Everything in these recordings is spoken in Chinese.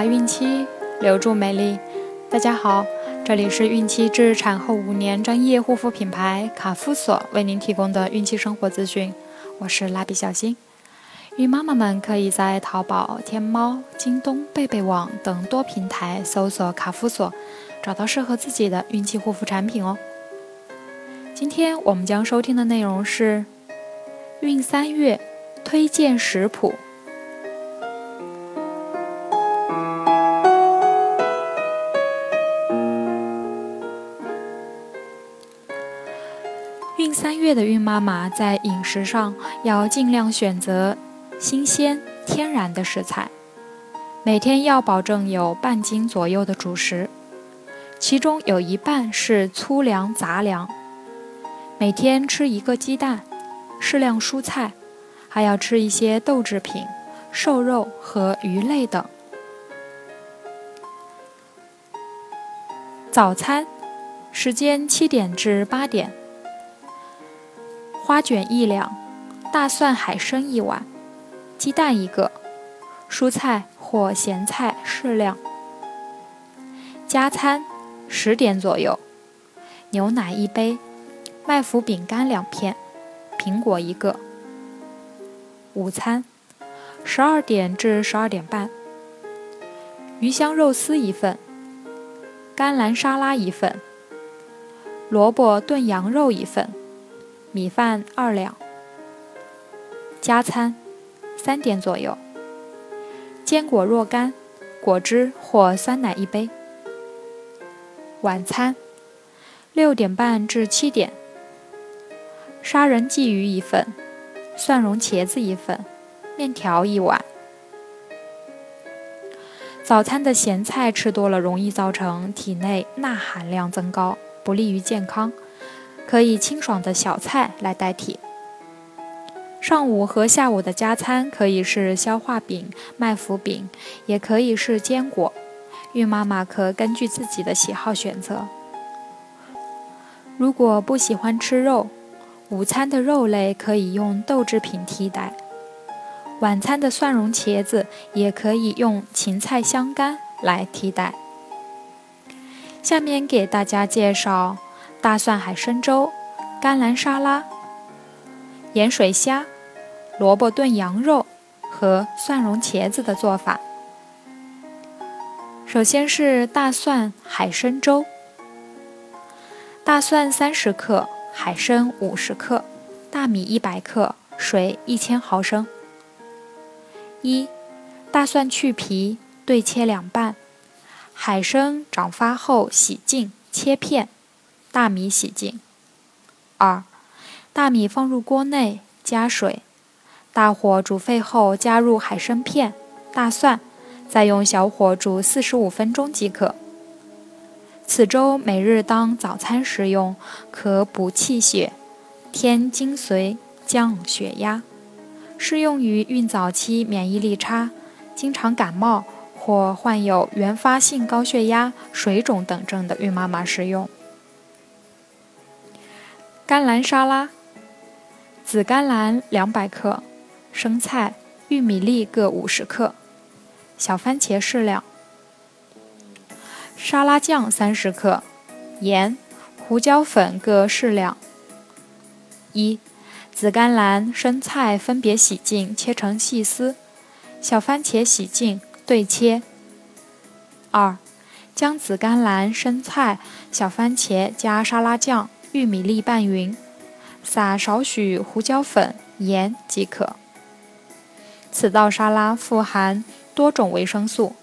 怀孕期留住美丽。大家好，这里是孕期至产后五年专业护肤品牌卡夫索为您提供的孕期生活资讯。我是蜡笔小新。孕妈妈们可以在淘宝、天猫、京东、贝贝网等多平台搜索卡夫索，找到适合自己的孕期护肤产品哦。今天我们将收听的内容是孕三月推荐食谱。三月的孕妈妈在饮食上要尽量选择新鲜、天然的食材，每天要保证有半斤左右的主食，其中有一半是粗粮杂粮。每天吃一个鸡蛋，适量蔬菜，还要吃一些豆制品、瘦肉和鱼类等。早餐时间七点至八点。花卷一两，大蒜海参一碗，鸡蛋一个，蔬菜或咸菜适量。加餐十点左右，牛奶一杯，麦麸饼干两片，苹果一个。午餐十二点至十二点半，鱼香肉丝一份，甘蓝沙拉一份，萝卜炖羊肉一份。米饭二两，加餐三点左右，坚果若干，果汁或酸奶一杯。晚餐六点半至七点，杀人鲫鱼一份，蒜蓉茄子一份，面条一碗。早餐的咸菜吃多了，容易造成体内钠含量增高，不利于健康。可以清爽的小菜来代替。上午和下午的加餐可以是消化饼、麦麸饼，也可以是坚果。孕妈妈可根据自己的喜好选择。如果不喜欢吃肉，午餐的肉类可以用豆制品替代。晚餐的蒜蓉茄子也可以用芹菜香干来替代。下面给大家介绍。大蒜海参粥、甘蓝沙拉、盐水虾、萝卜炖羊肉和蒜蓉茄子的做法。首先是大蒜海参粥。大蒜三十克，海参五十克，大米一百克，水一千毫升。一、大蒜去皮，对切两半；海参长发后洗净，切片。大米洗净。二，大米放入锅内，加水，大火煮沸后加入海参片、大蒜，再用小火煮四十五分钟即可。此粥每日当早餐食用，可补气血、添精髓、降血压，适用于孕早期免疫力差、经常感冒或患有原发性高血压、水肿等症的孕妈妈食用。甘蓝沙拉：紫甘蓝两百克，生菜、玉米粒各五十克，小番茄适量，沙拉酱三十克，盐、胡椒粉各适量。一、紫甘蓝、生菜分别洗净，切成细丝；小番茄洗净，对切。二、将紫甘蓝、生菜、小番茄加沙拉酱。玉米粒拌匀，撒少许胡椒粉、盐即可。此道沙拉富含多种维生素，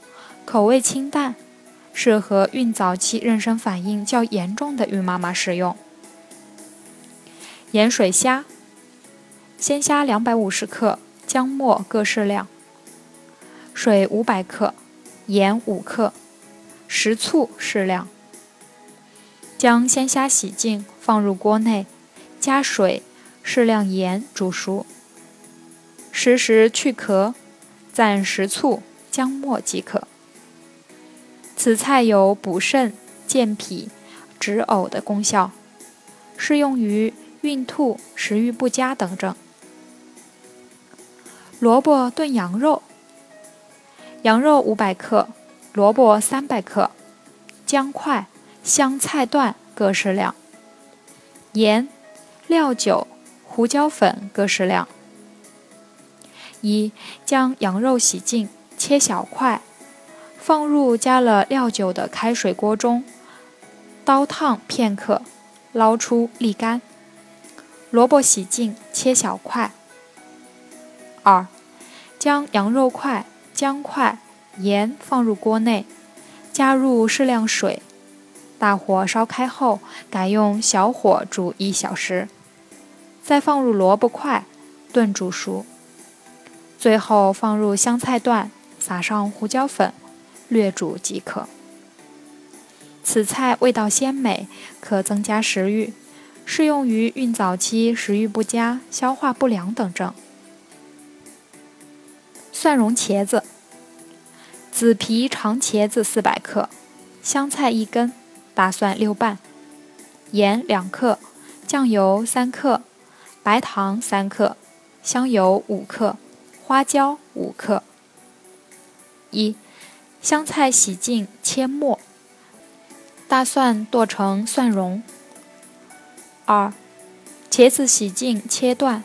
口味清淡，适合孕早期妊娠反应较严重的孕妈妈食用。盐水虾，鲜虾两百五十克，姜末各适量，水五百克，盐五克，食醋适量。将鲜虾洗净，放入锅内，加水、适量盐煮熟。适时去壳，蘸食醋、姜末即可。此菜有补肾、健脾、止呕的功效，适用于孕吐、食欲不佳等症。萝卜炖羊肉，羊肉五百克，萝卜三百克，姜块、香菜段各适量，盐、料酒、胡椒粉各适量。一、将羊肉洗净，切小块，放入加了料酒的开水锅中，刀烫片刻，捞出沥干。萝卜洗净，切小块。二、将羊肉块、姜块。盐放入锅内，加入适量水，大火烧开后，改用小火煮一小时，再放入萝卜块，炖煮熟。最后放入香菜段，撒上胡椒粉，略煮即可。此菜味道鲜美，可增加食欲，适用于孕早期食欲不佳、消化不良等症。蒜蓉茄子。紫皮长茄子四百克，香菜一根，大蒜六瓣，盐两克，酱油三克，白糖三克，香油五克，花椒五克。一，香菜洗净切末，大蒜剁成蒜蓉。二，茄子洗净切段，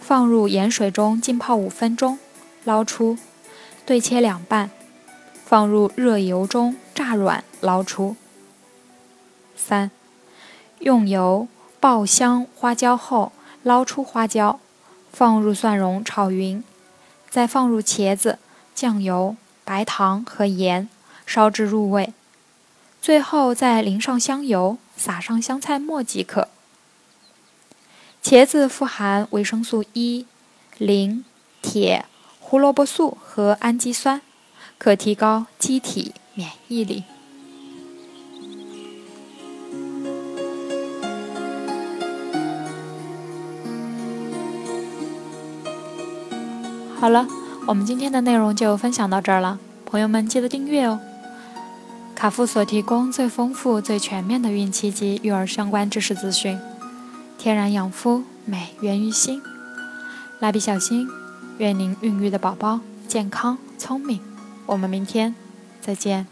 放入盐水中浸泡五分钟，捞出，对切两半。放入热油中炸软，捞出。三，用油爆香花椒后，捞出花椒，放入蒜蓉炒匀，再放入茄子、酱油、白糖和盐，烧至入味。最后再淋上香油，撒上香菜末即可。茄子富含维生素 E、磷、铁、胡萝卜素和氨基酸。可提高机体免疫力。好了，我们今天的内容就分享到这儿了，朋友们记得订阅哦。卡夫所提供最丰富、最全面的孕期及育儿相关知识资讯，天然养肤，美源于心。蜡笔小新，愿您孕育的宝宝健康聪明。我们明天再见。